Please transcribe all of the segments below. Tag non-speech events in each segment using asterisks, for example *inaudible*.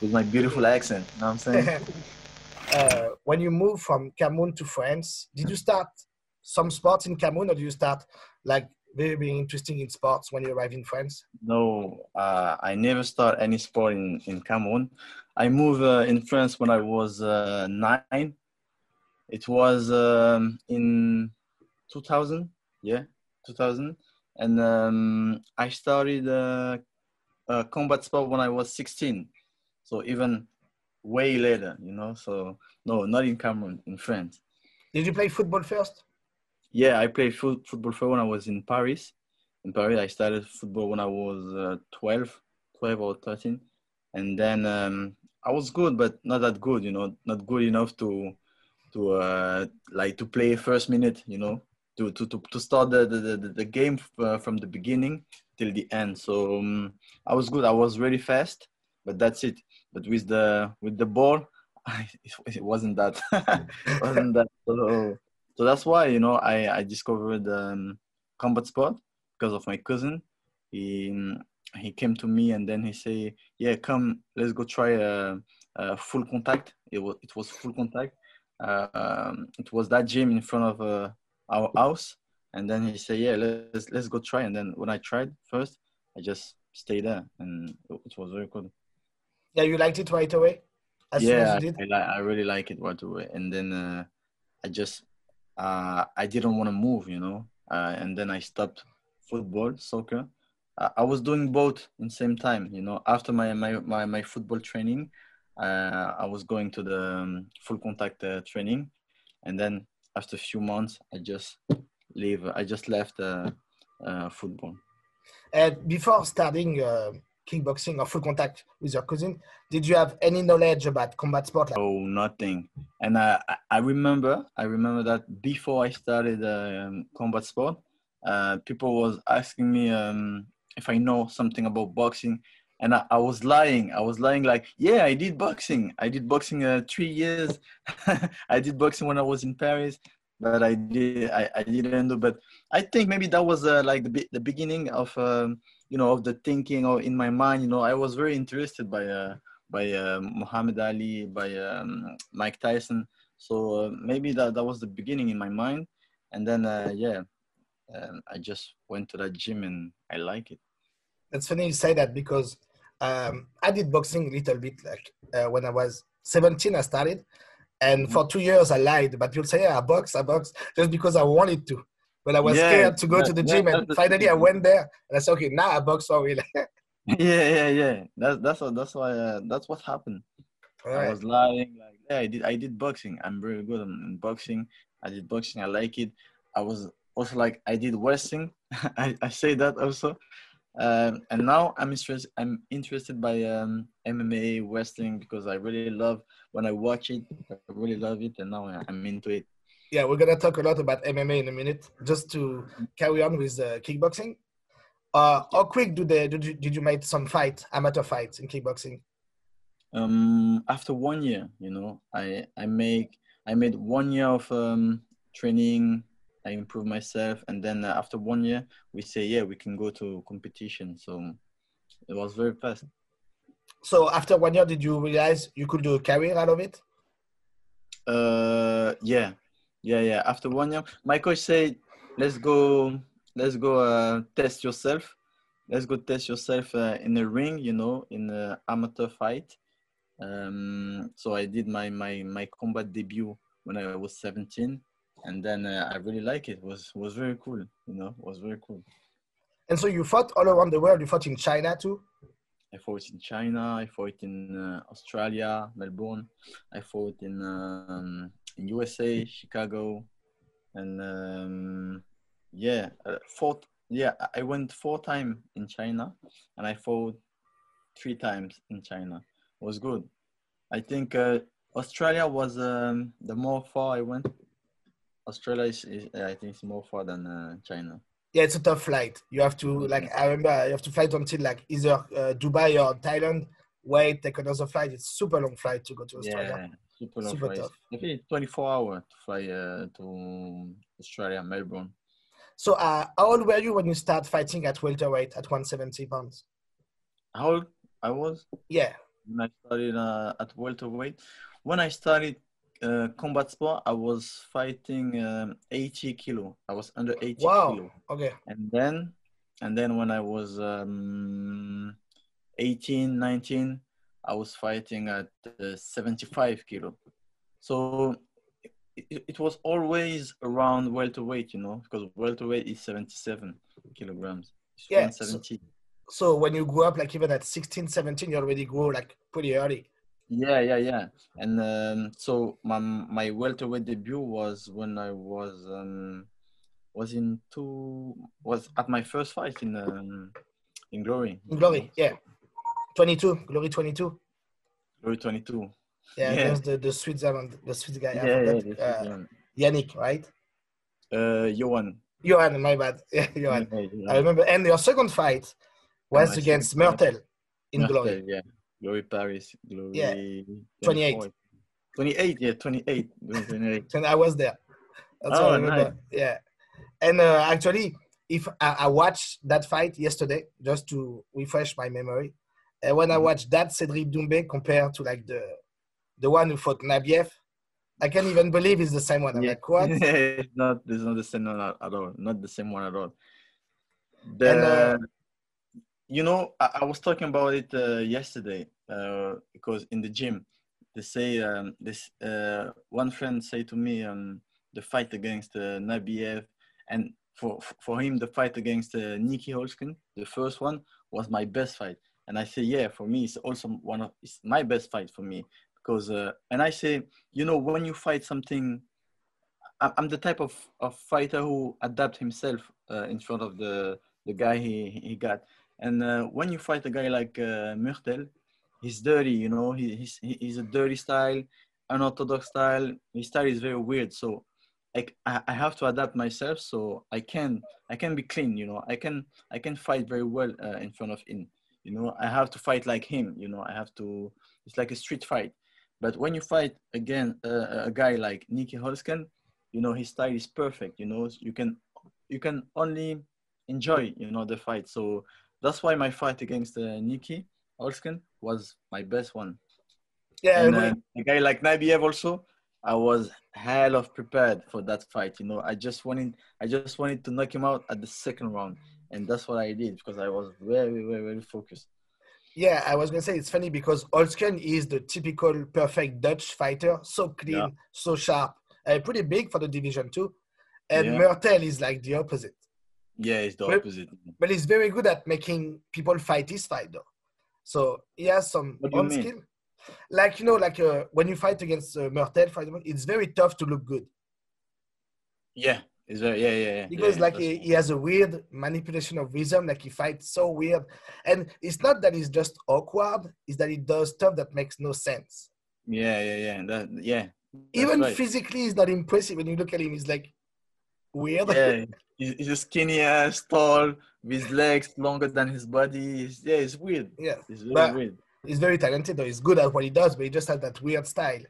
with my beautiful accent. You know what I'm saying? *laughs* uh, when you moved from Cameroon to France, did you start some sports in Cameroon, or did you start like very, very interesting in sports when you arrived in France? No, uh, I never start any sport in, in Cameroon. I moved uh, in France when I was uh, nine. It was um, in 2000, yeah, 2000. And um, I started uh, combat sport when I was 16. So even way later, you know. So no, not in Cameroon, in France. Did you play football first? Yeah, I played foot, football first when I was in Paris. In Paris, I started football when I was uh, 12, 12 or 13. And then um, I was good, but not that good, you know, not good enough to to uh, like to play first minute, you know, to to to, to start the the, the, the game uh, from the beginning till the end. So um, I was good. I was really fast, but that's it. But with the with the ball, *laughs* it, it wasn't that. it *laughs* wasn't that. So, so that's why you know I I discovered um, combat sport because of my cousin. He he came to me and then he say, "Yeah, come, let's go try a, a full contact." It was it was full contact. Uh, um, it was that gym in front of uh, our house, and then he said, "Yeah, let's let's go try." And then when I tried first, I just stayed there, and it was very good. Yeah, you liked it right away. yeah, I, I, I, really like it right away, and then uh, I just uh, I didn't want to move, you know, uh, and then I stopped football, soccer. I was doing both in same time, you know. After my my my, my football training, uh, I was going to the um, full contact uh, training, and then after a few months, I just leave. I just left uh, football. And before starting kickboxing or full contact with your cousin, did you have any knowledge about combat sport? Oh, nothing. And I, I remember, I remember that before I started um, combat sport, uh, people was asking me um, if I know something about boxing, and I, I, was lying. I was lying like, yeah, I did boxing. I did boxing uh, three years. *laughs* I did boxing when I was in Paris, but I did I, I didn't do. But I think maybe that was uh, like the the beginning of um, you know of the thinking or in my mind. You know, I was very interested by uh, by uh, Muhammad Ali, by um, Mike Tyson. So uh, maybe that that was the beginning in my mind, and then uh, yeah, um, I just went to that gym and I like it. It's funny you say that because um, I did boxing a little bit like uh, when I was 17 I started and mm-hmm. for two years I lied. But you'll say yeah I box I box just because I wanted to. But I was yeah, scared to go to the gym and finally I went there and I said okay now I box for real. *laughs* Yeah yeah yeah. That's that's what that's why uh, that's what happened. Right. I was lying like yeah I did I did boxing. I'm very good in boxing. I did boxing. I like it. I was also like I did wrestling. *laughs* I, I say that also. Um, and now I'm interested. I'm interested by um, MMA wrestling because I really love when I watch it. I really love it, and now I'm into it. Yeah, we're gonna talk a lot about MMA in a minute. Just to carry on with uh, kickboxing. Uh, how quick do they did you, did you make some fight amateur fights in kickboxing? Um, after one year, you know, I I make I made one year of um, training I improve myself, and then uh, after one year, we say, yeah, we can go to competition. So it was very fast. So after one year, did you realize you could do a career out of it? Uh, yeah, yeah, yeah. After one year, my coach said, let's go, let's go uh, test yourself. Let's go test yourself uh, in a ring, you know, in an amateur fight. Um, so I did my, my, my combat debut when I was 17 and then uh, I really like it. it. was was very cool, you know, it was very cool. And so you fought all around the world. You fought in China too. I fought in China. I fought in uh, Australia, Melbourne. I fought in um, in USA, Chicago, and um, yeah, uh, fought. Yeah, I went four times in China, and I fought three times in China. It was good. I think uh, Australia was um, the more far I went Australia is, is I think, it's more far than uh, China. Yeah, it's a tough flight. You have to like I remember you have to fly until like either uh, Dubai or Thailand. Wait, take another flight. It's super long flight to go to Australia. Yeah, super long super flight. Tough. I think 24 hours to fly uh, to Australia, Melbourne. So, uh, how old were you when you start fighting at welterweight at 170 pounds? How old I was? Yeah. when I started uh, at welterweight. When I started uh, combat sport, I was fighting um, 80 kilo. I was under 80 Wow. kilo. Okay. And then, and then when I was um, 18, 19, I was fighting at uh, 75 kilo. So it, it was always around welterweight, you know, because welterweight is 77 kilograms. It's Yeah, so- So when you grew up, like even at 16, 17, you already grew like pretty early. Yeah, yeah, yeah. And um, so my my welterweight debut was when I was um was in two was at my first fight in um in Glory. In Glory, yeah. 22, Glory 22. Glory 22. Yeah, Yeah. against the, the Switzerland, the Swiss guy. Yeah, yeah, is, uh, Yannick, right? uh, Johan. Johan, my bad. *laughs* Yeah, Johan. Yeah, I remember. And your second fight was against. Murthel in Murthel, Glory. Yeah, Glory Paris. Glory. Yeah, 28. 24. 28, yeah, 28. *laughs* 28. And I was there. That's Oh, nice. Yeah. And uh, actually, if I, I watched that fight yesterday just to refresh my memory, and when I Mhm. watched that Cedric Doumbé compared to like the the one who fought Nabiev, I can't even believe it's the same one. I'm Yeah. like, what? *laughs* it's not it's not the same one at at all. Not the same one at all. The And, uh, you know, I, I was talking about it uh, yesterday uh, because in the gym they say um, this uh, one friend say to me um, the fight against uh, Nabiev and for for him the fight against uh, Nieky Holzken the first one was my best fight and I say yeah for me it's also one of it's my best fight for me because uh, and I say you know when you fight something I'm the type of, of fighter who adapt himself uh, in front of the the guy he he got. And uh, when you fight a guy like uh, he's dirty. You know, he, he's he- he's a dirty style, unorthodox style. His style is very weird. So I, I have to adapt myself so I can I can be clean. You know, I can I can fight very well uh, in front of him. You know, I have to fight like him. You know, I have to. It's like a street fight. But when you fight again uh, a guy like Nieky Holzken, you know his style is perfect you know you can you can only enjoy you know the fight so that's why my fight against uh, Nieky Holzken was my best one Yeah, and uh, a guy like Nabiev also I was hell of prepared for that fight you know I just wanted I just wanted to knock him out at the second round and that's what I did because I was very very very focused Yeah, I was gonna say it's funny because Holzken is the typical perfect Dutch fighter, so clean, Yeah. so sharp, uh, pretty big for the division too. And Yeah. Murthel is like the opposite, yeah it's the Well- opposite but he's very good at making people fight his fight though. So he has some What do you on skill. Like you know, like uh, when you fight against uh, for example, it's very tough to look good yeah it's very yeah yeah yeah because yeah, like he, he has a weird manipulation of rhythm. Like he fights so weird, and it's not that he's just awkward; it's that he does stuff that makes no sense. yeah yeah yeah that yeah even right. physically he's not impressive when you look at him he's like weird yeah, *laughs* he's, a skinny ass, tall, with legs longer than his body. He's, yeah, it's weird. yeah It's very But- weird. he's very talented though he's good at what he does but he just has that weird style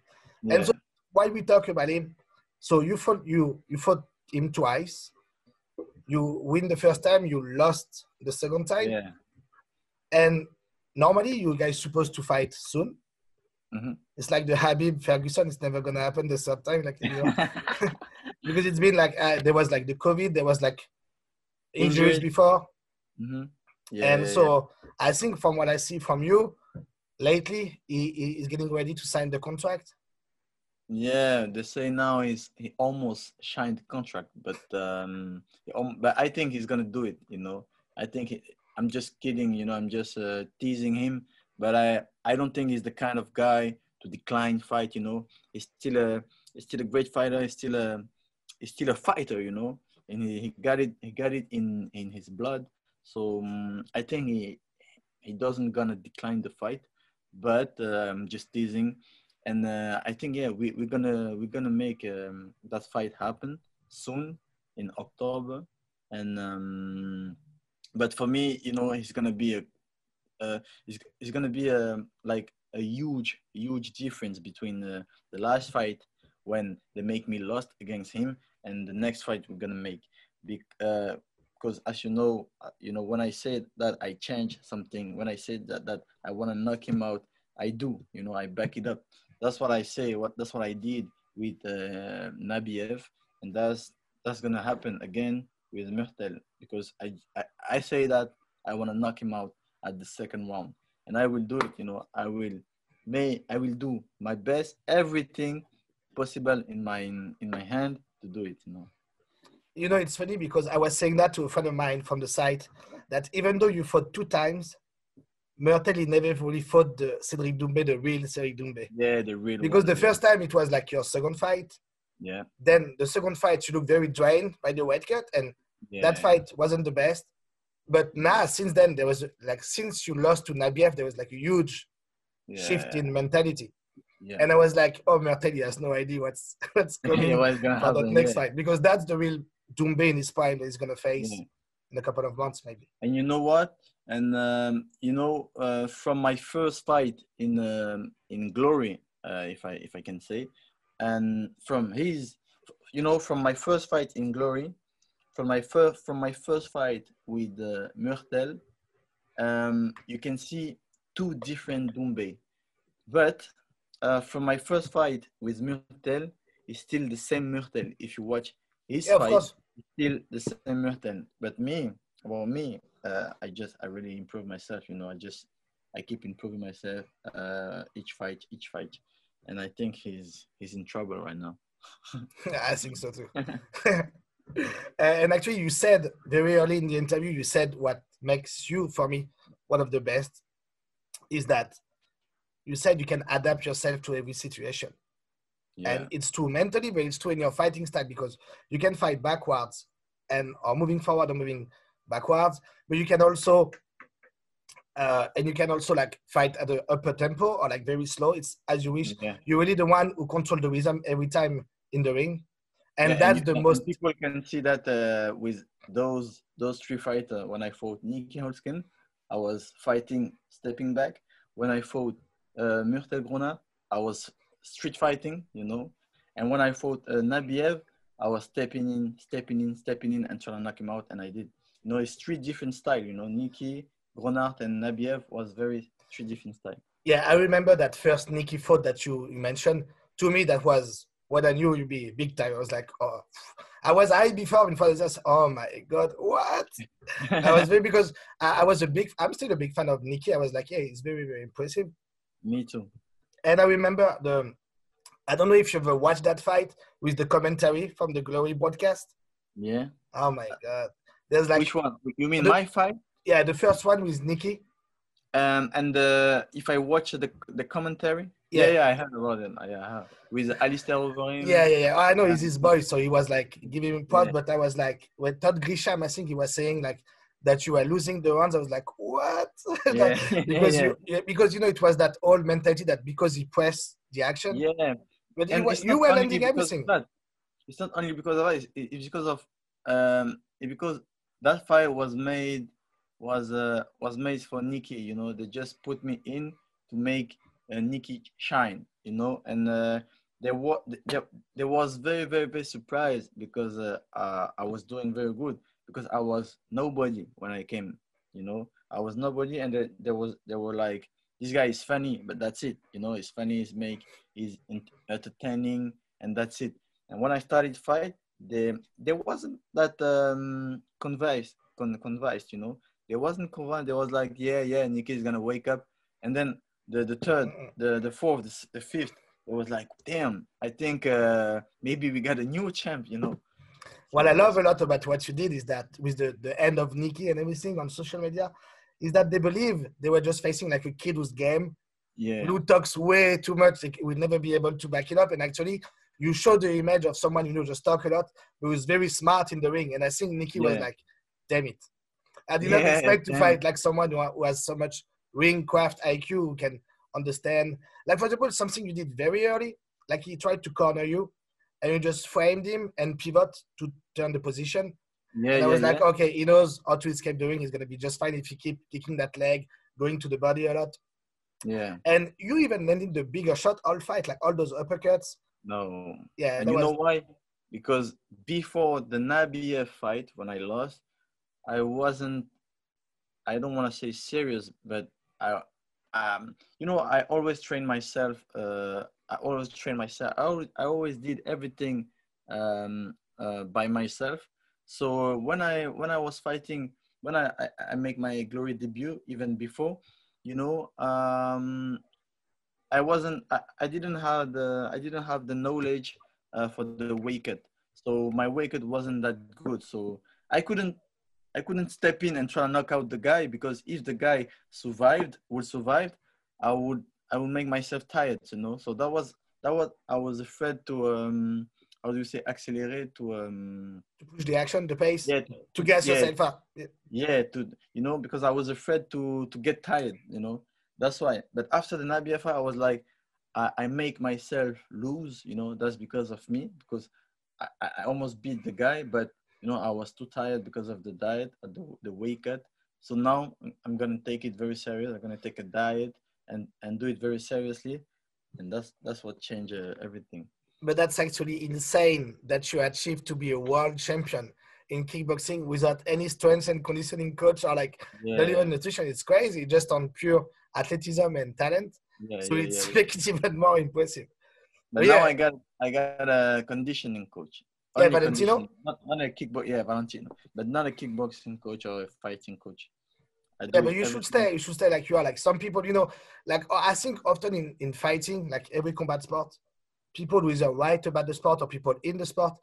Yeah. and so while we talk about him so you fought you you fought him twice you win the first time you lost the second time yeah. and normally you guys supposed to fight soon Mhm. it's like the Khabib ferguson it's never gonna happen the third time like you know *laughs* because it's been like uh, there was like the covid there was like injuries Injury. before Mhm. Yeah, and yeah, so I think from what I see from you lately, he, he is getting ready to sign the contract. yeah, they say now he's he almost signed the contract, but um, but I think he's gonna do it. You know, I think he, I'm just kidding. You know, I'm just uh, teasing him, but I I don't think he's the kind of guy to decline fight. You know, he's still a he's still a great fighter. He's still a he's still a fighter. You know, and he, he got it he got it in in his blood. So um, I think he he doesn't gonna decline the fight, but uh, I'm just teasing. And uh, I think yeah, we we're gonna we're gonna make um, that fight happen soon in October. And um, but for me, you know, he's gonna be a uh, it's, it's gonna be a like a huge huge difference between the, the last fight when they make me lost against him and the next fight we're gonna make Bec- uh, because as you know uh, you know when i said that i changed something when i said that that i want to knock him out I do. You know, I back it up. That's what I say. What that's what I did with uh, Nabiev, and that's that's gonna happen again with Murthel because I, I I say that I want to knock him out at the second round, and I will do it. You know, I will may I will do my best, everything possible in my in, in my hand to do it. You know. You know, it's funny because I was saying that to a friend of mine from the site that even though you fought two times, Murthel he never really fought the Cedric Doumbé, the real Cedric Doumbé. Yeah, the real. Because one, the yeah. first time it was like your second fight. Yeah. Then the second fight you look very drained by the weight cut, and yeah. that fight wasn't the best. But now since then there was like since you lost to Nabiev, there was like a huge yeah. shift in mentality. Yeah. And I was like, oh Murthel he has no idea what's *laughs* what's *laughs* coming yeah, what's gonna for the next yeah. fight. Because that's the real Doumbé in his prime that he's gonna face Yeah. in a couple of months maybe. And you know what? And um, you know, uh, from my first fight in um, in Glory, uh, if I if I can say, and from his, you know, from my first fight in Glory, from my first from my first fight with uh, Murthel, um, you can see two different Doumbé, but uh, from my first fight with Murthel, it's still the same Murthel. If you watch his Yeah, fight, still the same Murthel. But me, well, me, uh, I just I really improve myself. You know, I just I keep improving myself uh, each fight, each fight, and I think he's he's in trouble right now. *laughs* *laughs* I think so too. *laughs* and actually, you said very early in the interview, you said what makes you, for me, one of the best is that you said you can adapt yourself to every situation. yeah, And it's true mentally, but it's true in your fighting style because you can fight backwards and or moving forward or moving backwards, but you can also uh, and you can also like fight at the upper tempo or like very slow. It's as you wish. yeah. You're really the one who control the rhythm every time in the ring, and Yeah, that's you- the and most people can see that uh, with those those three fighters. When I fought Nieky Holzken, I was fighting stepping back. When I fought uh, Murthel Groenhart, I was street fighting, you know. And when I fought uh, Nabiev, I was stepping in, stepping in, stepping in, and trying to knock him out, and I did. You know, it's three different style. You know, Nieky, Groenhart, and Nabiev was very three different style. Yeah, I remember that first Nieky fought that you mentioned. To me, that was what I knew you'd be big time. I was like, oh, I was high before in before this. Oh my god, what? *laughs* I was very because I, I was a big. I'm still a big fan of Nieky. I was like, yeah, he's very very impressive. Me too. And I remember the. I don't know if you ever watched that fight with the commentary from the Glory broadcast. Yeah. Oh my god, there's like Which one? You mean the- my fight? yeah, the first one with Nieky. Um, and uh, if I watch the the commentary, Yeah. yeah, yeah, I heard about it. Yeah, I have. with Alistair Overeem. Yeah, yeah, yeah. I know he's his boy, so he was like giving him props, Yeah. but I was like, when Todd Grisham, I think he was saying like that you were losing the rounds. I was like, what? *laughs* yeah, *laughs* because yeah, you because you know it was that old mentality that because he pressed the action, yeah. but And were- it's you were landing everything. It's not only because of that. It's, it's because of um, it's because that fight was made was uh was made for Nieky. You know, they just put me in to make uh, Nieky shine. You know, and uh, there was there, there was very very very surprised because uh, uh, I was doing very good because I was nobody when I came. You know, I was nobody, and there, there was there were like this guy is funny, but that's it. You know, he's funny, he's make, he's entertaining, and that's it. And when I started fight, there there wasn't that um convinced, con- convinced, you know. There wasn't convinced. There was like, yeah, yeah, Nieky is gonna wake up, and then the the third, the the fourth, the, the fifth, it was like, damn, I think uh maybe we got a new champ, you know. What I love a lot about what you did is that with the, the end of Nieky and everything on social media, is that they believe they were just facing like a kid who's game Yeah, who talks way too much, like, will never be able to back it up. And actually, you show the image of someone you know just talk a lot, who is very smart in the ring. And I think Nieky was like, damn it. I did not expect to fight like someone who, who has so much ring craft IQ, who can understand. Like, for example, something you did very early, like he tried to corner you, and you just framed him and pivot to turn the position. yeah, And I yeah, was like, yeah. okay, he knows how to escape the ring. He's going to be just fine if he keep kicking that leg, going to the body a lot. yeah. And you even landed the bigger shot all fight, like all those uppercuts. No, Yeah, and you was know why? Because before the Nabiev fight, when I lost, I wasn't. I don't want to say serious, but I um, you know, I always train myself. Uh, I always train myself. I always, I always did everything um, uh, by myself. So when I when I was fighting, when I, I, I make my glory debut, even before, you know, um, I wasn't. I, I didn't have the I didn't have the knowledge uh, for the weight. So my weight wasn't that good. So I couldn't I couldn't step in and try to knock out the guy because if the guy survived, would survive, I would I would make myself tired, you know. So that was that was I was afraid to um how do you say accelerate to um to push the action, the pace, yeah to, to get yeah, yourself up. Yeah. yeah to you know because I was afraid to to get tired, you know. That's why. But after the Nabiev, I was like, I, I make myself lose, you know. That's because of me because I, I almost beat the guy, but you know, I was too tired because of the diet, the, the weight cut. So now I'm gonna take it very serious. I'm gonna take a diet and and do it very seriously, and that's that's what changed uh, everything. But that's actually insane that you achieved to be a world champion in kickboxing without any strength and conditioning coach or like Yeah, not even nutrition. It's crazy, just on pure athleticism and talent. yeah, So yeah, it's yeah. *laughs* it even more impressive. But yeah. now I got I got a conditioning coach. Yeah, Valentino? Not, not a kickbox. Yeah, Valentino, but not a kickboxing coach or a fighting coach. I Yeah, but you should stay. You should stay like you are. Like some people, you know, like I think often in in fighting, like every combat sport, people who either write about the sport or people in the sport,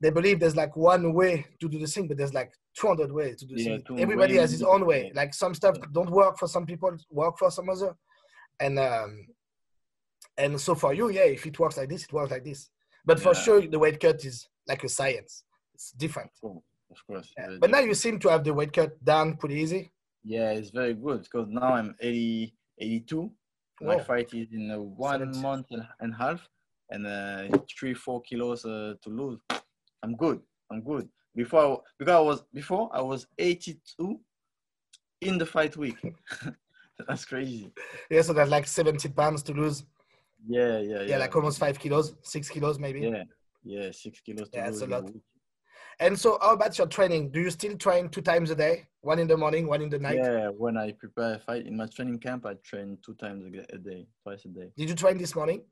they believe there's like one way to do the thing, but there's like 200 ways to do the Yeah, thing. 200 Everybody has his own way. Like some stuff don't work for some people, work for some other, and um, and so for you, yeah, if it works like this, it works like this. But for sure, the weight cut is like a science. It's different. Of course. Yeah. But now you seem to have the weight cut down pretty easy. Yeah, it's very good because now I'm 80, 82. My fight is in uh, one 70. month and a half, and uh, three, four kilos uh, to lose. I'm good. I'm good. Before, I- because I was before I was 82 in the fight week. *laughs* *laughs* That's crazy. Yeah, so that's like 70 pounds to lose. Yeah, yeah, yeah. Yeah, like almost five kilos, six kilos maybe. Yeah, yeah, six kilos to Yeah, lose. a a lot. week. And so, how about your training? Do you still train two times a day? One in the morning, one in the night? Yeah, when I prepare a fight in my training camp, I train two times a day, twice a day. Did you train this morning?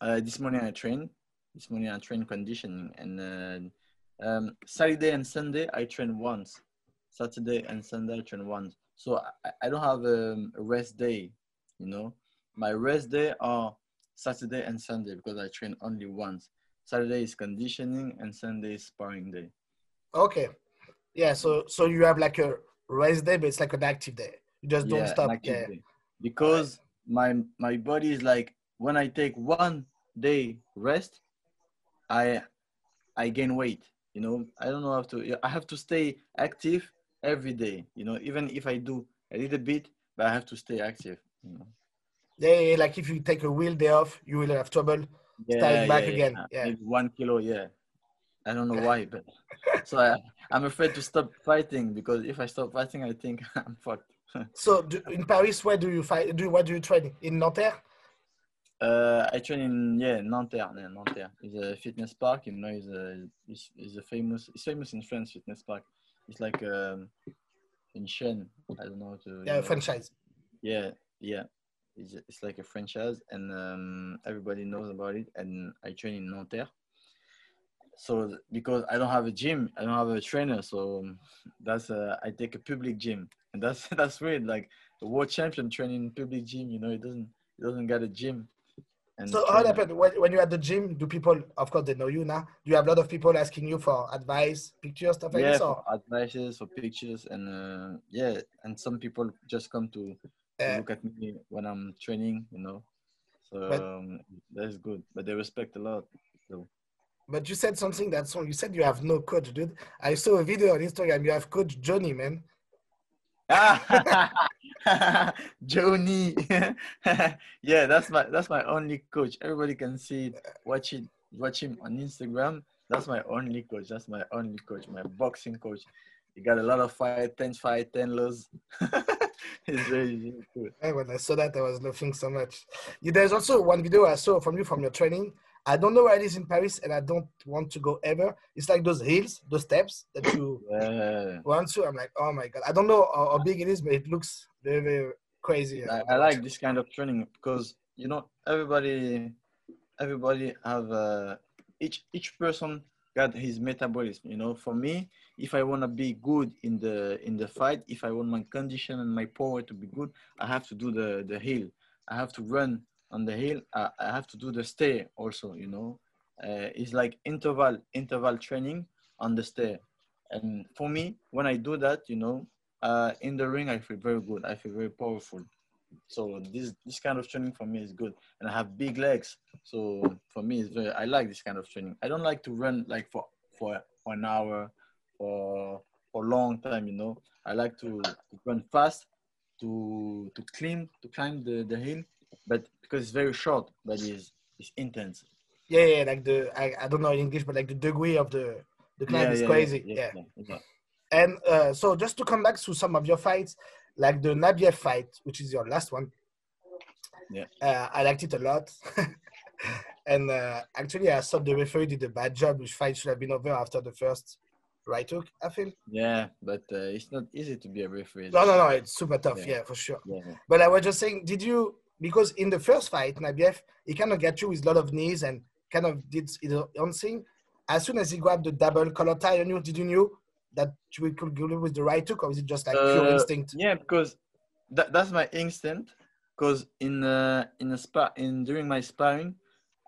Uh, this morning I train. This morning I train conditioning, and uh, um, Saturday and Sunday I train once. Saturday and Sunday I train once. So I, I don't have um, a rest day. You know, my rest day are Saturday and Sunday because I train only once. Saturday is conditioning, and Sunday is sparring day. Okay. Yeah, so so you have like a rest day, but it's like an active day. You just don't Yeah, stop. Yeah. day. Because my my body is like when I take one day rest, I I gain weight. You know, I don't know how to. I have to stay active every day. You know, even if I do a little bit, but I have to stay active. You know. Yeah, yeah, like if you take a wheel day off, you will have trouble. Starting back again, yeah. Maybe one kilo, yeah. I don't know *laughs* why, but so I, I'm afraid to stop fighting because if I stop fighting, I think *laughs* I'm fucked. *laughs* So do, in Paris, where do you fight? Do what do you train in Nanterre? Uh, I train in yeah Nanterre. Yeah, Nanterre is a fitness park. You know, is a is, is a famous. It's famous in France. Fitness park. It's like um, in Shen. I don't know how to. Yeah, franchise. Yeah, yeah. It's, it's like a franchise, and um, everybody knows about it. And I train in Nanterre. So because I don't have a gym, I don't have a trainer, so um, that's uh, I take a public gym, and that's *laughs* that's weird. Like a world champion training in public gym, you know, it doesn't it doesn't get a gym. And So how happened when, when you're at the gym? Do people, of course, they know you now. Do you have a lot of people asking you for advice, pictures, stuff like yeah, this? advices, for pictures, and uh, yeah, and some people just come to Uh, look at me when I'm training, you know. So But- um, that's good, but they respect a lot. So but you said something that's wrong. You said you have no coach, dude. I saw a video on Instagram. You have coach Johnny, man. Ah *laughs* Joni, *laughs* yeah, that's my that's my only coach. Everybody can see it. Watch it, watch him on Instagram. That's my only coach. That's my only coach. My boxing coach. He got a lot of fight, ten fight, ten lose. He's *laughs* very, very good. When I saw that, I was laughing so much. Yeah, there's also one video I saw from you from your training. I don't know where it is in Paris, and I don't want to go ever. It's like those hills, those steps that you Yeah, run to. I'm like, oh my god, I don't know how, how big it is, but it looks very, very crazy. I, I like this kind of training because you know everybody everybody have uh, each each person got his metabolism you know. For me if i want to be good in the in the fight if i want my condition and my power to be good i have to do the the hill i have to run on the hill i, I have to do the stair also you know. Uh, it's like interval interval training on the stair. And for me when i do that you know uh, in the ring i feel very good. I feel very powerful so this this kind of training for me is good, and I have big legs. So for me, it's very. I like this kind of training. I don't like to run like for for, for an hour, for for a long time. You know, I like to, to run fast, to to climb to climb the, the hill, but because it's very short, but it's it's intense. Yeah, yeah, like the I, I don't know in English, but like the degree of the the climb yeah, is yeah, crazy. Yeah. yeah. And uh, so just to come back to some of your fights, like the Nabiev fight, which is your last one. Yeah. Uh, I liked it a lot. *laughs* and uh, actually, I thought the referee did a bad job, which fight should have been over after the first right hook, I feel. Yeah, but uh, it's not easy to be a referee. No, no, no, it's super tough, yeah, yeah for sure. Yeah. But I was just saying, did you, because in the first fight, Nabiev, he kind of got you with a lot of knees and kind of did his own thing. As soon as he grabbed the double collar tie on you, did you knew that we could go with the right hook, or is it just like pure uh, instinct? Yeah, because that, that's my instinct. Because in uh, in a spa in during my sparring,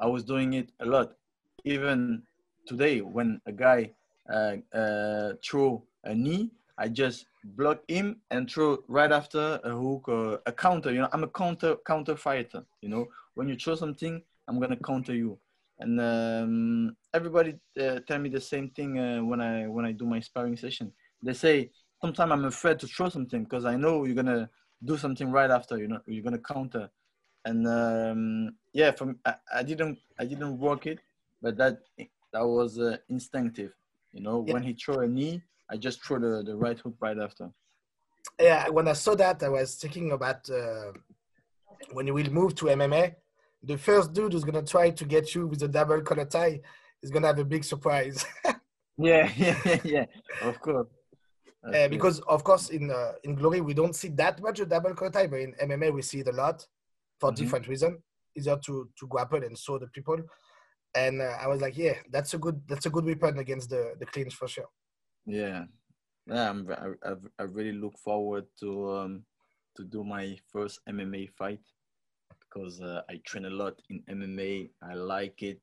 I was doing it a lot. Even today, when a guy uh, uh, throw a knee, I just block him and throw right after a hook or a counter. You know, I'm a counter counter fighter. You know, when you throw something, I'm gonna counter you and um, everybody uh, tell me the same thing uh, when I when I do my sparring session. They say sometimes I'm afraid to throw something because I know you're gonna do something right after. You know, you're gonna counter. And um, yeah, from I, I, didn't I didn't work it, but that that was uh, instinctive. You know, yeah. when he threw a knee, I just threw the, the right hook right after. Yeah, when I saw that, I was thinking about uh, when you will move to MMA the first dude who's gonna try to get you with a double collar tie is gonna have a big surprise. *laughs* yeah, *laughs* yeah, yeah, of course. Uh, because of course in uh, in glory we don't see that much a double collar tie, but in MMA we see it a lot for mm-hmm. different reasons. Either to to grapple and saw the people, and uh, I was like, yeah, that's a good that's a good weapon against the the clinch for sure. Yeah, yeah, I'm, I I really look forward to um to do my first MMA fight because uh, I train a lot in MMA. I like it.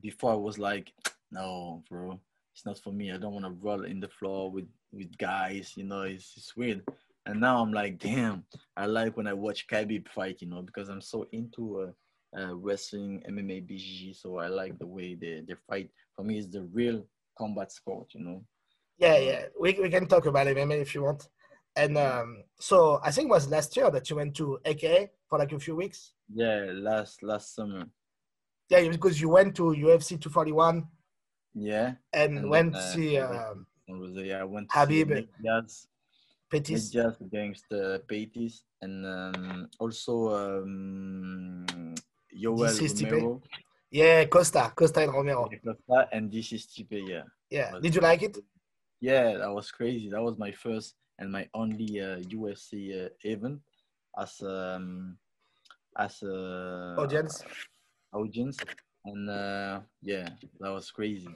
Before I was like, *tsk* no, bro, it's not for me. I don't want to roll in the floor with with guys. You know, it's, it's weird. And now I'm like, damn, I like when I watch Khabib fight. You know, because I'm so into uh, uh, wrestling, MMA, BJJ. So I like the way they they fight. For me, it's the real combat sport. You know. Yeah, yeah. We we can talk about MMA if you want. And um, so I think it was last year that you went to AKA for like a few weeks. Yeah, last last summer. Yeah, because you went to UFC 241. Yeah. And, and went to uh, see. Um, was it? Yeah, I went to Khabib. See Diaz. Pettis. Diaz against uh, Pettis, and um, also um, Yoel Romero. Yeah, Costa, Costa and Romero. Costa and this is Stipe, yeah. Yeah. Did you like it? Yeah, that was crazy. That was my first and my only uh, UFC uh, event as um, as a audience? audience. And uh, yeah that was crazy.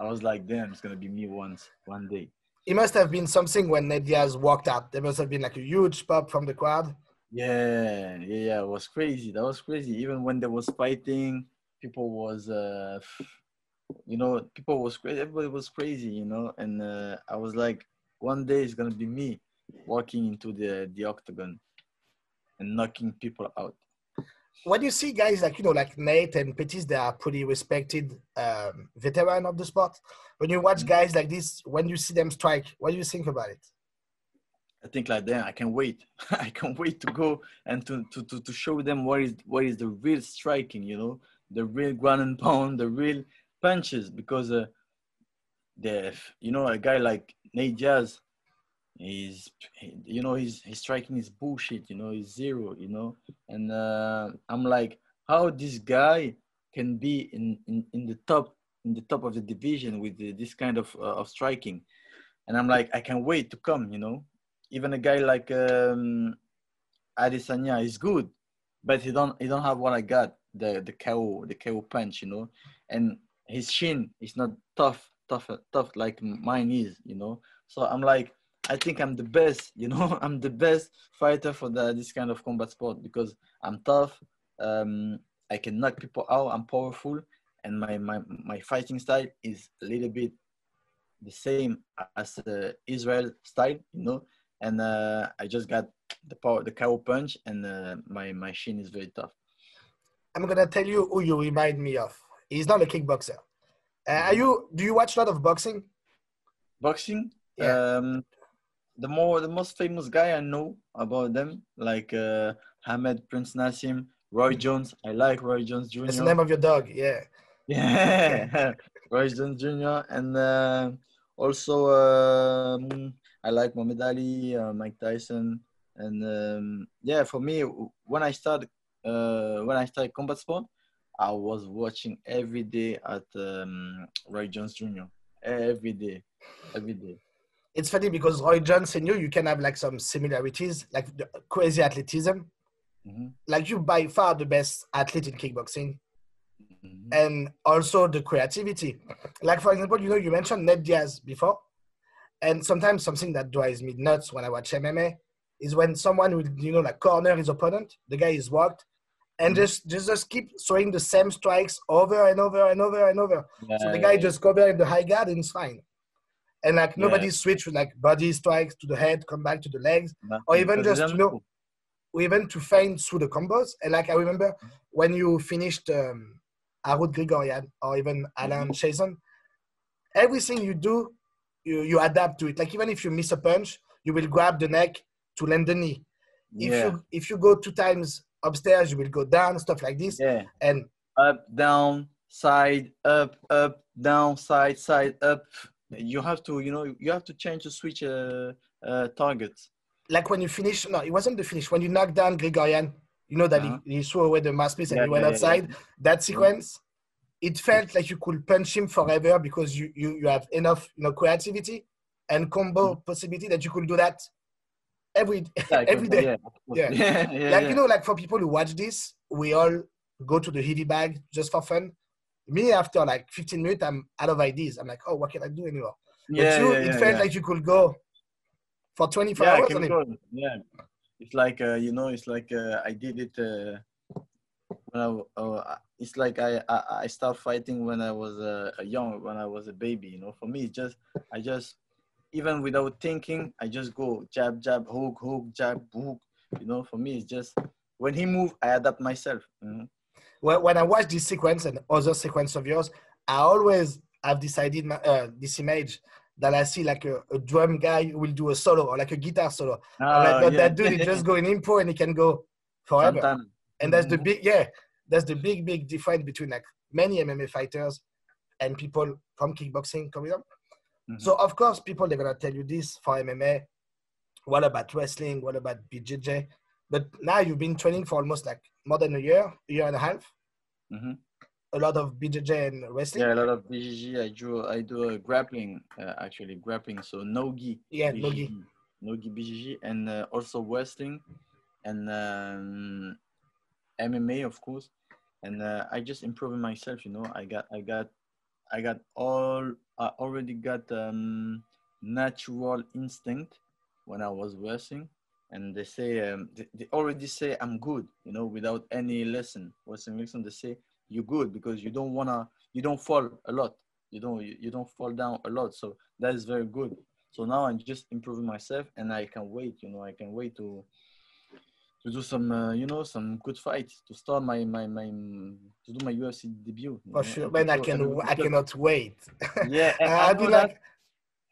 I was like damn it's gonna be me once one day. It must have been something when Nate Diaz walked out. There must have been like a huge pop from the crowd. Yeah yeah yeah it was crazy. That was crazy. Even when there was fighting people was uh you know people was crazy everybody was crazy you know? And uh, i was like one day it's gonna be me walking into the the octagon and knocking people out. When you see guys like you know like Nate and Pettis, they are pretty respected um, veteran of the sport. When you watch mm-hmm. guys like this, when you see them strike, what do you think about it? I think like that. I can wait. *laughs* I can wait to go and to, to, to, to show them what is what is the real striking. You know, the real ground and pound, the real punches. Because uh, the you know a guy like Nate Diaz, he's you know he's he's striking his bullshit you know he's zero you know? And uh, i'm like how this guy can be in, in in the top in the top of the division with the, this kind of uh, of striking? And i'm like i can't wait to come you know? Even a guy like um Adesanya is good, but he don't he don't have what I got the the KO the KO punch, you know, and his shin is not tough tough tough like mine is, you know. So I'm like, I think I'm the best, you know, *laughs* I'm the best fighter for the, this kind of combat sport because I'm tough. Um, I can knock people out. I'm powerful, and my my my fighting style is a little bit the same as uh, Israel style, you know. And uh, I just got the power, the KO punch, and uh, my my shin is very tough. I'm gonna tell you who you remind me of. He's not a kickboxer. Uh, are you? Do you watch a lot of boxing? Boxing? Yeah. Um, the more the most famous guy I know about them, like uh, Hamed Prince Naseem, Roy Jones. I like Roy Jones Jr. That's the name of your dog. Yeah. *laughs* Yeah, Roy Jones Jr. And uh, also um, I like Muhammad Ali, uh, Mike Tyson, and um, yeah, for me, when I started uh, when I started combat sport, I was watching every day at um, Roy Jones Jr. Every day, every day. It's funny because Roy Jones and you, you can have like some similarities, like the crazy athleticism. Mm-hmm. Like you by far the best athlete in kickboxing, Mm-hmm. and also the creativity. Like for example, you know, you mentioned Nate Diaz before, and sometimes something that drives me nuts when I watch MMA is when someone will, you know, like corner his opponent, the guy is walked, and Mhm. just just just keep throwing the same strikes over and over and over and over. So the guy yeah, just go there in the high guard and it's fine. And like Yeah. nobody switch with like body strikes to the head, come back to the legs, yeah. or even just, you know, or even to feint through the combos. And like I remember when you finished um, Harut Grigorian or even Alan Chason, everything you do, you, you adapt to it. Like even if you miss a punch, you will grab the neck to land the knee. If Yeah, you if you go two times upstairs, you will go down, stuff like this. yeah. And Up, down, side, up, up, down, side, side, up. You have to, you know, you have to change the switch uh, uh, targets. like when you finish, no, it wasn't the finish. When you knocked down Grigorian, you know that Uh-huh. he, he threw away the mouthpiece and Yeah, he went yeah, yeah, outside. That sequence, it felt like you could punch him forever because you you, you have enough you know creativity and combo Mm-hmm. possibility that you could do that every *laughs* Yeah, every day. Yeah. Yeah. *laughs* yeah, yeah, like yeah. you know, like for people who watch this, we all go to the heavy bag just for fun. Me, after like 15 minutes, I'm out of ideas. I'm like, oh, what can I do anymore? But yeah, you, yeah, it yeah, felt yeah. like you could go for 24 yeah, I hours can on it. Yeah, it's like uh, you know, it's like uh, I did it uh, when I, uh, it's like I, I I start fighting when I was uh, young, when I was a baby. You know, for me, it's just I just even without thinking, I just go jab, jab, hook, hook, jab, hook. You know, for me, it's just when he move, I adapt myself. Mhm. When, when I watch this sequence and other sequence of yours, I always have decided my, uh, this image that I see like a, a drum guy who will do a solo or like a guitar solo. I'm like, Ah, but yeah. that dude is just going impo and he can go forever. And that's the Mhm. big, yeah, that's the big, big difference between like many MMA fighters and people from kickboxing coming up. Mhm. So of course, people they're gonna tell you this for MMA. What about wrestling? What about BJJ? But now you've been training for almost like more than a year, a year and a half. Mhm. A lot of BJJ and wrestling. Yeah, a lot of BJJ. I do I do a grappling uh, actually grappling. So no gi. Yeah, no gi. BJJ, Nogi BJJ, and uh, also wrestling and um, MMA, of course. And uh, I just improving myself. You know, I got, I got, I got all. I already got um, natural instinct when I was wrestling, and they say um, they, they already say I'm good. You know, without any lesson, wrestling lesson. They say you're good because you don't wanna, you don't fall a lot. You don't, you, you don't fall down a lot. So that is very good. So now I'm just improving myself, and I can wait. You know, I can wait to to do some, uh, you know, some good fights to start my my my to do my UFC debut. For know, sure, man. I can, I cannot wait. Yeah, *laughs* and I I'll know like, that,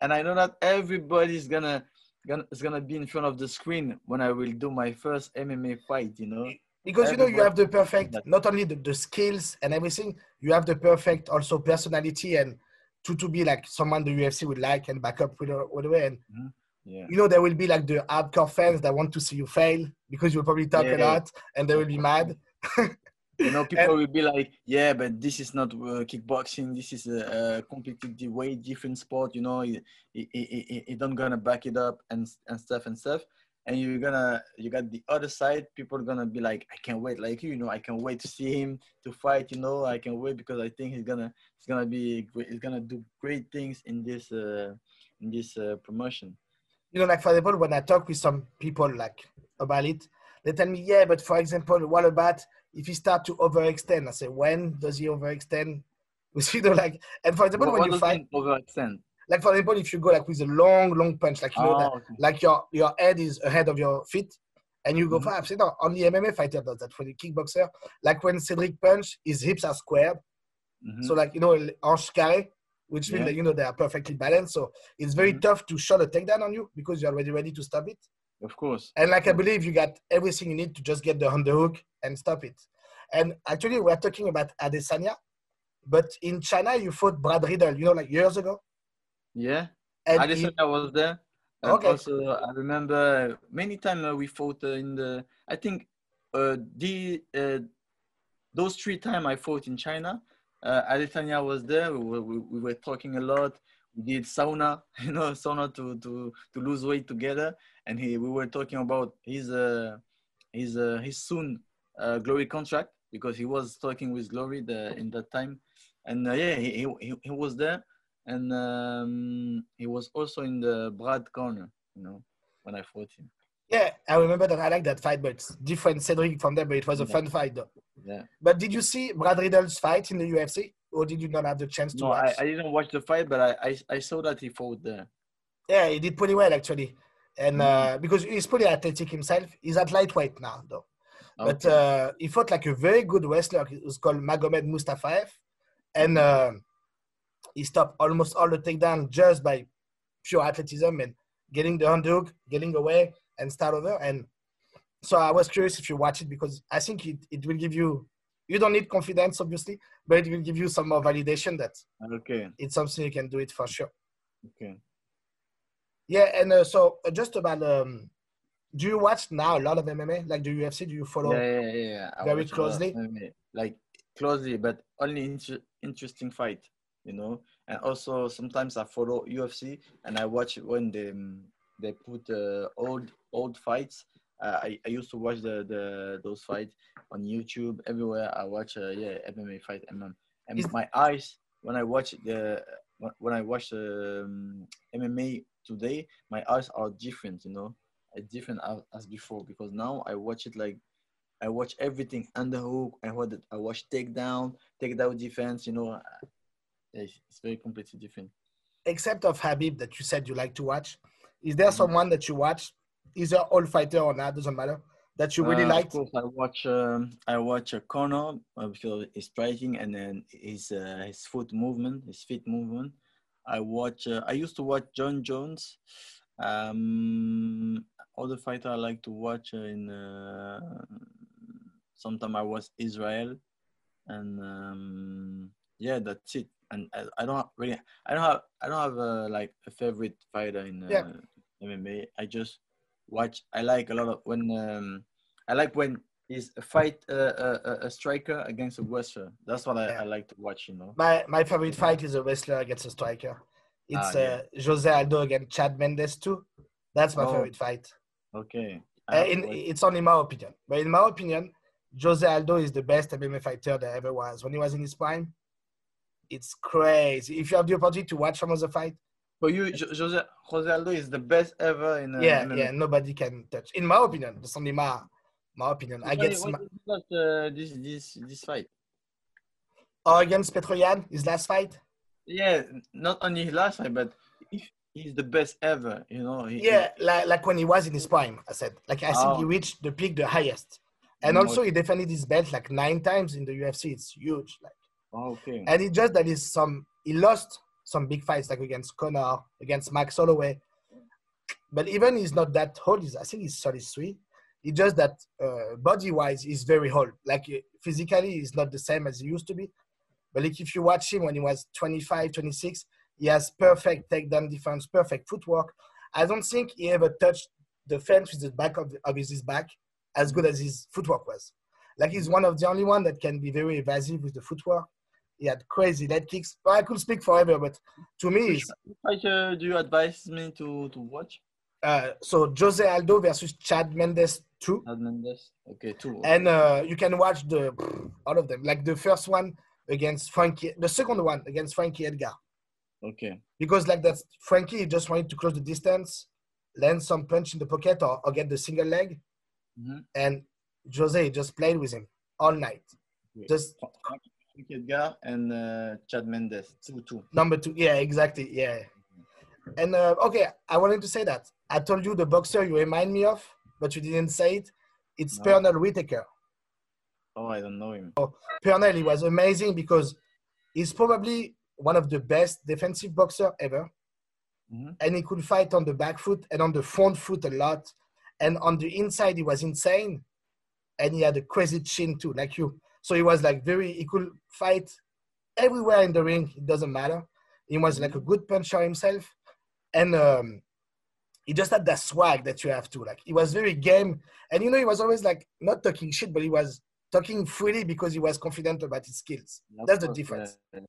and I know that everybody's gonna gonna is gonna be in front of the screen when I will do my first MMA fight. You know. because you know you have the perfect not only the, the skills and everything you have the perfect also personality and to to be like someone the ufc would like and back up with a, with a way and mm-hmm. Yeah. you know there will be like the hardcore fans that want to see you fail because you'll probably talk a Yeah. lot and they will be mad *laughs* You know, people will be like, "Yeah, but this is not uh, kickboxing. This is a, a completely way different sport. You know, it, it, it, it don't gonna back it up and and stuff and stuff." and you're gonna you got the other side people are gonna be like i can't wait like you know i can't wait to see him to fight you know i can wait because i think he's gonna he's gonna be great he's gonna do great things in this uh in this uh, promotion you know like for example when i talk with some people like about it they tell me yeah but for example what about if he start to overextend i say when does he overextend *laughs* you know like and for example what, when you fight overextend like for example, if you go like with a long, long punch, like you know Oh, that, okay. like your your head is ahead of your feet, and you go Mhm. far. no, only MMA fighter does that. For the kickboxer, like when Cedric punch, his hips are squared, Mhm. so like you know hanche carré, which means Yeah. that you know they are perfectly balanced. So it's very Mhm. tough to shot a takedown on you because you're already ready to stop it. Of course And like I believe you got everything you need to just get the underhook and stop it. And actually, we're talking about Adesanya, but in China you fought Brad Riddell, you know, like years ago. yeah And I he- was there. And Okay. also, I remember many times we fought uh, in the. I think uh, the uh, those three times I fought in China. Uh, Adesanya was there. We were, we, we were talking a lot. We did sauna, *laughs* you know, sauna to to to lose weight together. And he we were talking about his uh his uh, his soon uh, glory contract because he was talking with glory the, in that time. And uh, yeah, he, he he was there and um, he was also in the Brad corner, you know, when I fought him. Yeah, I remember that. I like that fight, but it's different Cedric from there. But it was a Yeah. fun fight, though. Yeah. But did you see Brad Riddell's fight in the UFC, or did you not have the chance to No, I. I didn't watch the fight, but I, I, I saw that he fought there. yeah, he did pretty well actually, and Mm. uh, because he's pretty athletic himself. He's at lightweight now, though. But uh, he fought like a very good wrestler. It was called Magomed Mustafaev, and uh, he stopped almost all the takedown just by pure athleticism and getting the underhook, getting away, and start over. And so I was curious if you watch it because I think it, it will give you. You don't need confidence, obviously, but it will give you some more validation that okay. it's something you can do it for sure. Okay. Yeah, and uh, so uh, just about um, do you watch now a lot of MMA like the UFC? Do you follow? Yeah, yeah, yeah. yeah. Very watch a lot of closely? MMA, Like closely, but only inter- interesting fight, you know. And also sometimes I follow UFC and I watch when they um, they put uh, old old fights. Uh, I, I used to watch the, the those fights on YouTube everywhere. I watch uh, yeah MMA fight and and Is- my eyes when I watch the when- when I watch um, MMA today, my eyes are different. You know, different as, as before because now I watch it like I watch everything underhook. I watch I watch takedown, takedown defense. You know, it's, it's very completely different. except of Khabib that you said you like to watch, is there Mhm. someone that you watch, is either all fighter or not, doesn't matter, that you really Uh, like? Of course, I watch. Um, I watch a corner uh, because he's striking and then his uh, his foot movement, his feet movement. I watch. Uh, I used to watch Jon Jones. Um, other fighter I like to watch uh, in. Uh, Sometimes I watch Israel, and um, yeah, that's it. And I, I don't really. I don't have. I don't have uh, like a favorite fighter in uh, Yeah. MMA. I just watch. I like a lot of when. Um, I like when is a fight a, a- a striker against a wrestler. That's what I, Yeah. I like to watch. You know. My my favorite fight is a wrestler against a striker. It's Ah, yeah. uh, Jose Aldo against Chad Mendes too. That's my Oh. favorite fight. Okay. Uh, in, it's only my opinion, but in my opinion, Jose Aldo is the best MMA fighter there ever was. When he was in his prime, it's crazy. If you have the opportunity to watch some of the fight, For you, Jose Jose Aldo is the best ever in. Uh, yeah, MMA. yeah, nobody can touch. In my opinion, that's only my my opinion. I get why sma- did you watch, uh, this this this fight. or against Petr Yan, his last fight. Yeah, not only his last fight, but if he's the best ever, you know. He, Yeah, like, like when he was in his prime, I said. Like I think Oh. he reached the peak the highest. And Mm, also he defended his belt like nine times in the UFC. It's huge. Like Oh, okay. and it just that is some he lost some big fights like against Conor, against Max Holloway. But even he's not that old. He's, I think he's 33. He just that uh, body wise he's very old. Like uh, physically he's not the same as he used to be. But like if you watch him when he was 25, 26, he has perfect takedown defense, perfect footwork. I don't think he ever touched the fence with the back of, of his back as good as his footwork was. Like he's one of the only one that can be very evasive with the footwork. He had crazy leg kicks. Well, I could speak forever, but to me, Which it's, uh, do you advise me to to watch? Uh, so Jose Aldo versus Chad Mendes two, Chad Mendes. Okay, two. and uh, you can watch the all of them. Like the first one against Frankie, the second one against Frankie Edgar, okay. because like that's Frankie just wanted to close the distance, land some punch in the pocket or, or get the single leg, Mhm. and Jose just played with him all night. Okay. Just Frankie Edgar and uh, Chad Mendes. Two, two. Number two, yeah, exactly, yeah. And uh, okay, I wanted to say that I told you the boxer you remind me of, but you didn't say it. It's No. Pernell Whitaker. Oh, I don't know him. Oh, Pernell, he was amazing because he's probably one of the best defensive boxer ever, Mhm. and he could fight on the back foot and on the front foot a lot, and on the inside he was insane, and he had a crazy chin too, like you. So he was like very. He could fight everywhere in the ring. It doesn't matter. He was like a good puncher himself, and um, he just had that swag that you have to. Like he was very game, and you know he was always like not talking shit, but he was talking freely because he was confident about his skills. Of That's the difference. yeah.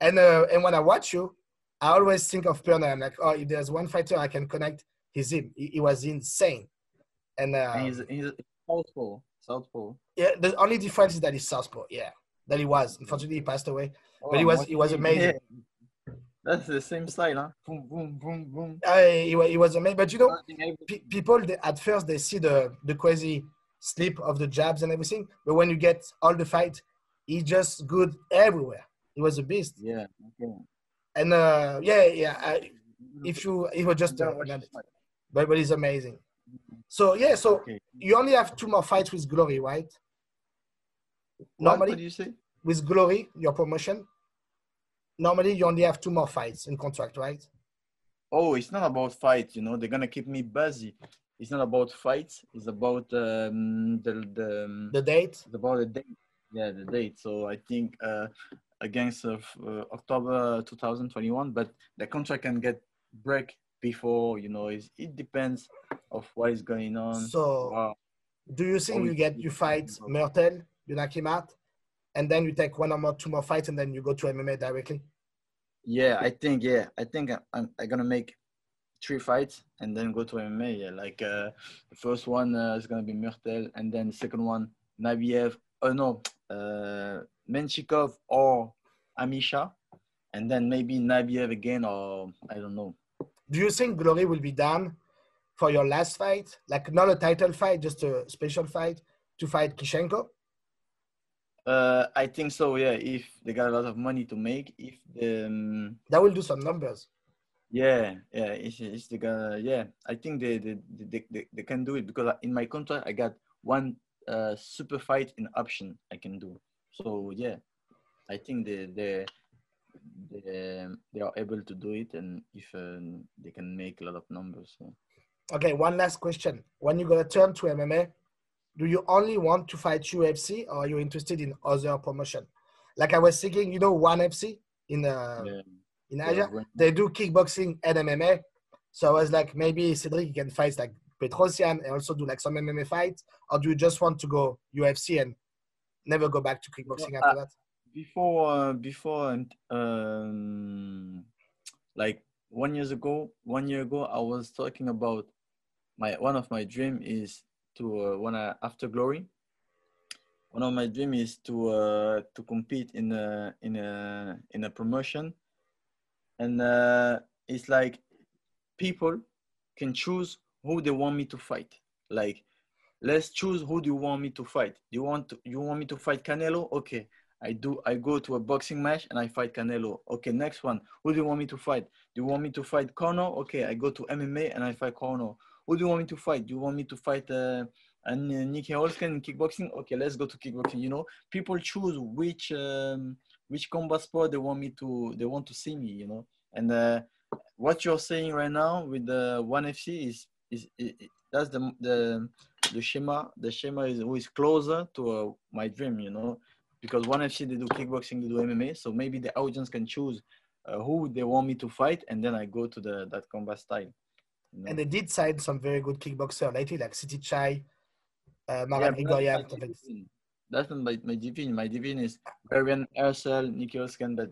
And uh, and when I watch you, I always think of Pernell. I'm like, oh, if there's one fighter I can connect, he's him. He, he was insane. And, uh, And he's he's southpaw. Southpaw. yeah, the only difference is that he's southpaw. Yeah, that he was. Unfortunately, he passed away. Oh, But he was- he was amazing. yeah. *laughs* That's the same style, huh? Boom, boom, boom, boom. Uh, he, wa- was amazing. But you know, pe- people they, at first they see the the crazy slip of the jabs and everything, but when you get all the fight, he's just good everywhere. He was a beast. Yeah. Okay. And uh, yeah, yeah. I, if you, he was just, uh, watch this fight. but but he's amazing. So yeah, so Okay. you only have two more fights with Glory, right? What, Normally, what do you say? with Glory, your promotion, normally you only have two more fights in contract, right? Oh, it's not about fight. You know, they're gonna keep me busy. It's not about fights. It's about um, the the. The date. It's about the date. Yeah, the date. So I think uh, against uh, uh, October 2021, but the contract can get break before. You know, it's, it depends of what is going on. So Wow. do you think Oh, you get you fight Murthel, you knock him out, and then you take one or more, two more fights, and then you go to MMA directly? Yeah, I think yeah, I think I'm I'm gonna make three fights and then go to MMA. Yeah, like uh, the first one uh, is gonna be Murthel, and then the second one Nabiev. Oh no, uh, Menchikov or Amisha, and then maybe Nabiev again or I don't know. Do you think Glory will be done for your last fight, like not a title fight, just a special fight to fight Kyshenko? Uh, I think so. Yeah, if they got a lot of money to make, if the um, That will do some numbers. Yeah, yeah, it's, it's the guy. Yeah, I think they they, they they they can do it because in my contract I got one uh super fight in option I can do. So yeah, I think they they they, they are able to do it, and if um, they can make a lot of numbers. Yeah. Okay, one last question. When you're gonna turn to MMA, do you only want to fight UFC or are you interested in other promotion? Like I was thinking, you know, One FC in uh, Yeah, in Asia, when- they do kickboxing and MMA. So I was like, maybe Cedric can fight like Petrosyan and also do like some MMA fights, or do you just want to go UFC and never go back to kickboxing No, after that? before uh, before and um like one years ago one year ago i was talking about my one of my dream is to uh, when i after glory one of my dream is to uh to compete in a in a in a promotion and uh it's like people can choose who they want me to fight like let's choose who do you want me to fight do you want to you want me to fight canelo okay I do. I go to a boxing match and I fight Canelo. Okay, next one. Who do you want me to fight? Do you want me to fight Conor? Okay, I go to MMA and I fight Conor. Who do you want me to fight? Do you want me to fight uh, and uh, Nieky Holzken in kickboxing? Okay, let's go to kickboxing. You know, people choose which um, which combat sport they want me to. They want to see me. You know, and uh, what you're saying right now with the one FC is is, is that's the the the schema. The schema is always closer to uh, my dream. You know because one FC they do kickboxing, they do MMA, so maybe the audience can choose uh, who they want me to fight, and then I go to the that combat style. Know. And they did sign some very good kickboxer lately, like Sitthichai, uh, Yeah, Marat but Grigorian. that's not my division. That's not my, division. My division is Varian Ersel, Nieky Holzken, but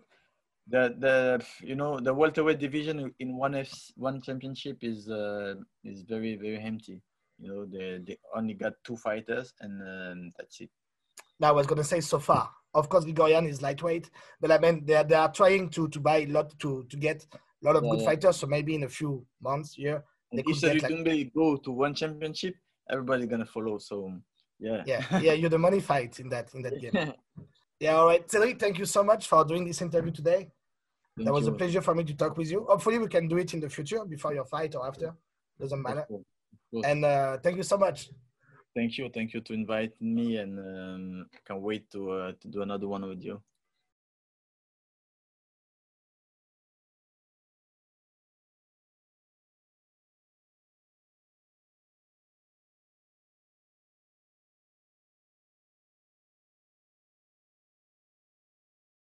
the the you know the welterweight division in one F one championship is uh, is very very empty. You know they they only got two fighters and um, that's it. Now I was gonna say so far. Of course, Grigorian is lightweight, but I mean they are, they are trying to to buy a lot to to get a lot of Yeah, good yeah. fighters. So maybe in a few months, yeah, They And could get, like- go to one championship, everybody gonna follow. So yeah. yeah, yeah. You're the money fight in that in that game. *laughs* Yeah, all right, Cedric. Thank you so much for doing this interview today. Thank that was a pleasure for me to talk with you. Hopefully, we can do it in the future before your fight or after. Doesn't matter. Of course, of course. And uh, thank you so much. Thank you, thank you to invite me, and um, can't wait to uh, to do another one with you.